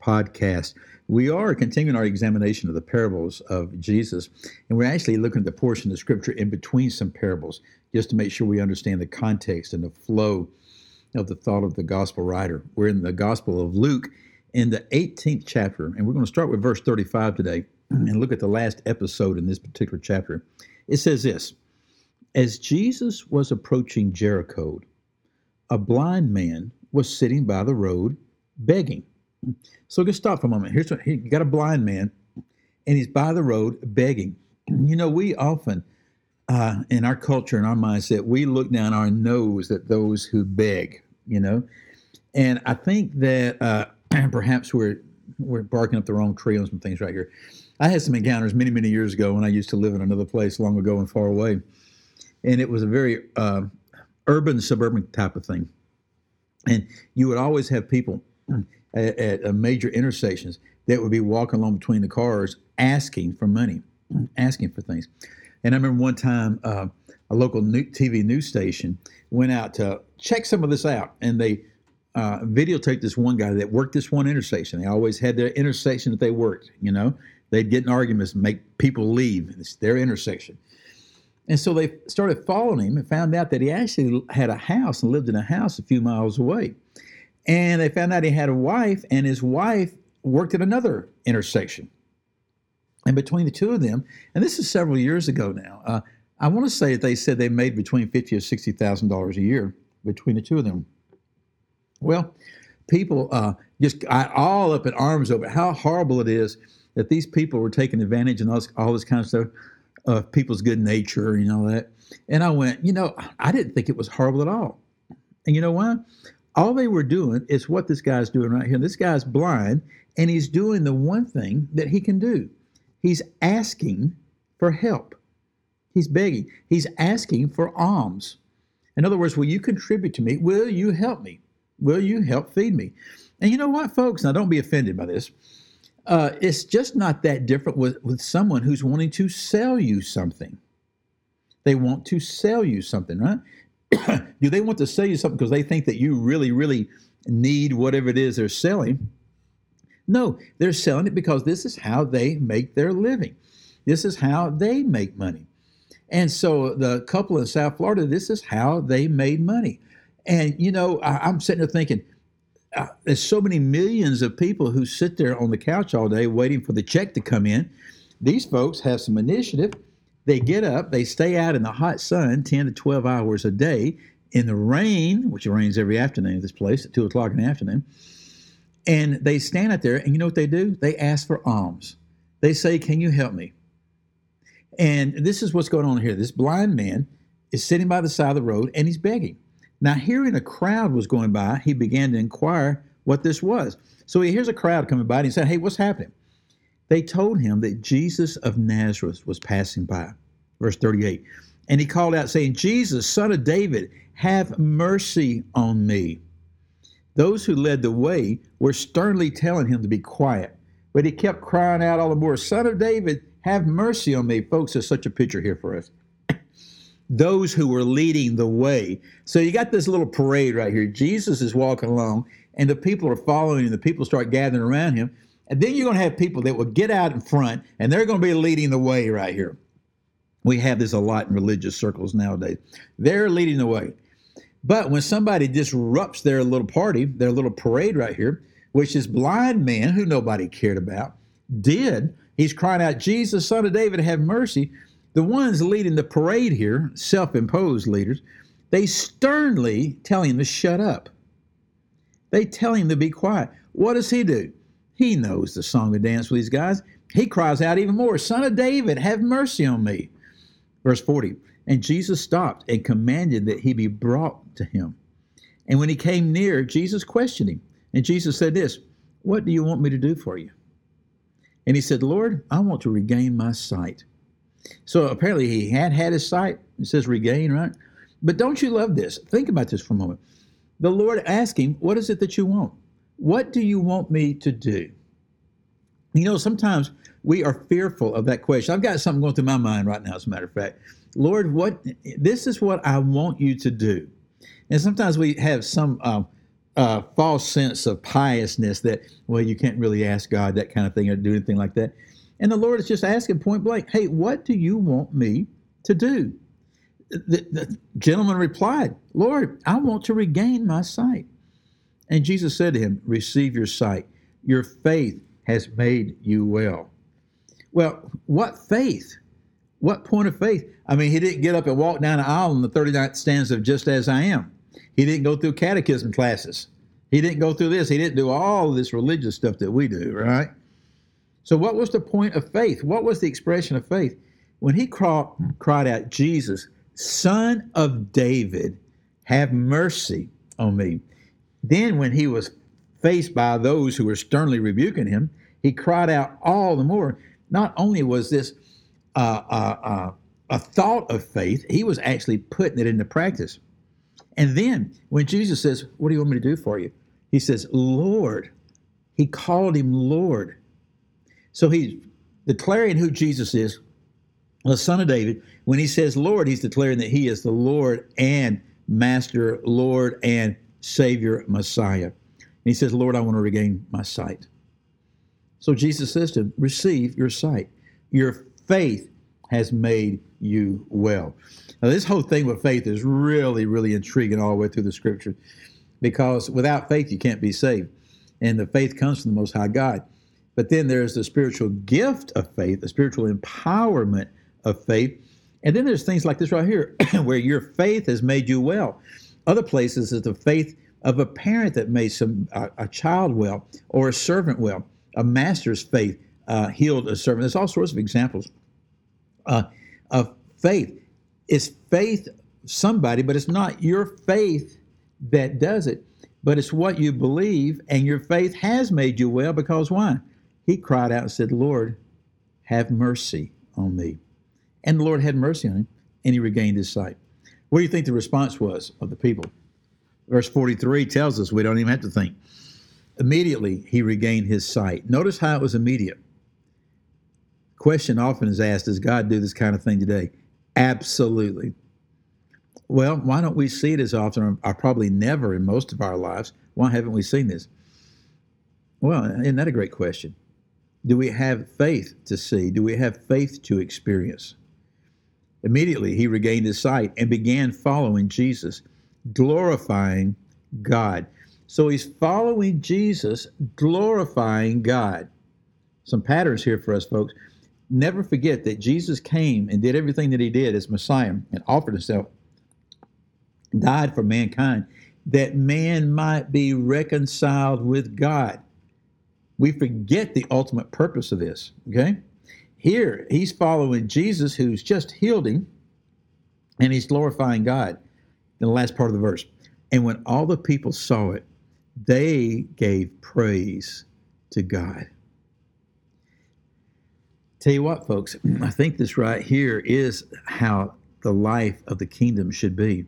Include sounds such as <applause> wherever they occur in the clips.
Podcast. We are continuing our examination of the parables of Jesus, and we're actually looking at the portion of scripture in between some parables just to make sure we understand the context and the flow of the thought of the gospel writer. We're in the Gospel of Luke in the 18th chapter, and we're going to start with verse 35 today and look at the last episode in this particular chapter. It says this As Jesus was approaching Jericho, a blind man was sitting by the road begging. So just stop for a moment. Here's what you got a blind man, and he's by the road begging. <clears throat> You know, we often uh, in our culture and our mindset, we look down our nose at those who beg. You know, and I think that uh, <clears throat> perhaps we're we're barking up the wrong tree on some things right here. I had some encounters many many years ago when I used to live in another place long ago and far away, and it was a very uh, urban suburban type of thing, and you would always have people <clears throat> at, at uh, major intersections that would be walking along between the cars asking for money, <clears throat> asking for things. And I remember one time uh, a local new TV news station went out to check some of this out, and they uh, videotaped this one guy that worked this one intersection. They always had their intersection that they worked. You know, they'd get in arguments, make people leave. It's their intersection. And so they started following him and found out that he actually had a house and lived in a house a few miles away. And they found out he had a wife, and his wife worked at another intersection. And between the two of them, and this is several years ago now, uh, I want to say that they said they made between fifty or sixty thousand dollars a year between the two of them. Well, people uh, just got all up in arms over how horrible it is that these people were taking advantage and all this, all this kind of stuff of people's good nature and all that. And I went, you know, I didn't think it was horrible at all. And you know why? All they were doing is what this guy's doing right here. This guy's blind, and he's doing the one thing that he can do. He's asking for help. He's begging. He's asking for alms. In other words, will you contribute to me? Will you help me? Will you help feed me? And you know what, folks? Now, don't be offended by this. Uh, it's just not that different with, with someone who's wanting to sell you something. They want to sell you something, right? <clears throat> do they want to sell you something because they think that you really, really need whatever it is they're selling? No, they're selling it because this is how they make their living. This is how they make money. And so the couple in South Florida, this is how they made money. And, you know, I, am sitting there thinking, uh, there's so many millions of people who sit there on the couch all day waiting for the check to come in. These folks have some initiative they get up, they stay out in the hot sun 10 to 12 hours a day in the rain, which rains every afternoon at this place at 2 o'clock in the afternoon. And they stand out there, and you know what they do? They ask for alms. They say, Can you help me? And this is what's going on here. This blind man is sitting by the side of the road and he's begging. Now, hearing a crowd was going by, he began to inquire what this was. So he hears a crowd coming by and he said, Hey, what's happening? They told him that Jesus of Nazareth was passing by. Verse 38. And he called out, saying, Jesus, son of David, have mercy on me. Those who led the way were sternly telling him to be quiet, but he kept crying out all the more, Son of David, have mercy on me. Folks, there's such a picture here for us. <clears throat> Those who were leading the way. So you got this little parade right here. Jesus is walking along, and the people are following, and the people start gathering around him. And then you're going to have people that will get out in front and they're going to be leading the way right here. We have this a lot in religious circles nowadays. They're leading the way. But when somebody disrupts their little party, their little parade right here, which this blind man who nobody cared about did, he's crying out, Jesus, son of David, have mercy. The ones leading the parade here, self imposed leaders, they sternly tell him to shut up. They tell him to be quiet. What does he do? He knows the song and dance with these guys. He cries out even more, Son of David, have mercy on me. Verse 40 And Jesus stopped and commanded that he be brought to him. And when he came near, Jesus questioned him. And Jesus said, This, what do you want me to do for you? And he said, Lord, I want to regain my sight. So apparently he had had his sight. It says regain, right? But don't you love this? Think about this for a moment. The Lord asked him, What is it that you want? What do you want me to do? You know, sometimes we are fearful of that question. I've got something going through my mind right now, as a matter of fact. Lord, what this is what I want you to do. And sometimes we have some uh, uh, false sense of piousness that, well, you can't really ask God that kind of thing or do anything like that. And the Lord is just asking point blank, hey, what do you want me to do? The, the gentleman replied, Lord, I want to regain my sight. And Jesus said to him, Receive your sight. Your faith has made you well. Well, what faith? What point of faith? I mean, he didn't get up and walk down the aisle in the 39th stanza of Just As I Am. He didn't go through catechism classes. He didn't go through this. He didn't do all this religious stuff that we do, right? So, what was the point of faith? What was the expression of faith? When he cried, cried out, Jesus, Son of David, have mercy on me. Then, when he was faced by those who were sternly rebuking him, he cried out all the more. Not only was this a thought of faith, he was actually putting it into practice. And then when Jesus says, What do you want me to do for you? He says, Lord. He called him Lord. So he's declaring who Jesus is, the Son of David. When he says Lord, he's declaring that he is the Lord and Master, Lord and Savior, Messiah. And he says, Lord, I want to regain my sight. So Jesus says to him, Receive your sight. Your faith has made you well. Now, this whole thing with faith is really, really intriguing all the way through the scripture because without faith, you can't be saved. And the faith comes from the Most High God. But then there's the spiritual gift of faith, the spiritual empowerment of faith. And then there's things like this right here, <clears throat> where your faith has made you well. Other places is the faith of a parent that made some a, a child well, or a servant well. A master's faith uh, healed a servant. There's all sorts of examples uh, of faith. It's faith somebody, but it's not your faith that does it, but it's what you believe, and your faith has made you well because why? He cried out and said, Lord, have mercy on me. And the Lord had mercy on him, and he regained his sight. What do you think the response was of the people? Verse 43 tells us we don't even have to think. Immediately he regained his sight. Notice how it was immediate. Question often is asked Does God do this kind of thing today? Absolutely. Well, why don't we see it as often, or probably never in most of our lives? Why haven't we seen this? Well, isn't that a great question? Do we have faith to see? Do we have faith to experience? Immediately, he regained his sight and began following Jesus, glorifying God. So he's following Jesus, glorifying God. Some patterns here for us, folks. Never forget that Jesus came and did everything that he did as Messiah and offered himself, died for mankind, that man might be reconciled with God. We forget the ultimate purpose of this, okay? Here, he's following Jesus, who's just healed him, and he's glorifying God. In the last part of the verse. And when all the people saw it, they gave praise to God. Tell you what, folks, I think this right here is how the life of the kingdom should be.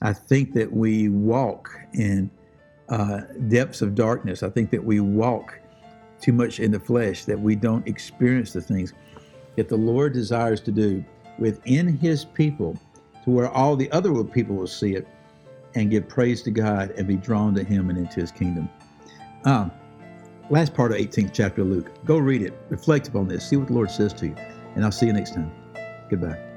I think that we walk in uh, depths of darkness. I think that we walk too much in the flesh, that we don't experience the things that the Lord desires to do within His people to where all the other people will see it and give praise to God and be drawn to Him and into His kingdom. Um, last part of 18th chapter of Luke. Go read it, reflect upon this, see what the Lord says to you, and I'll see you next time. Goodbye.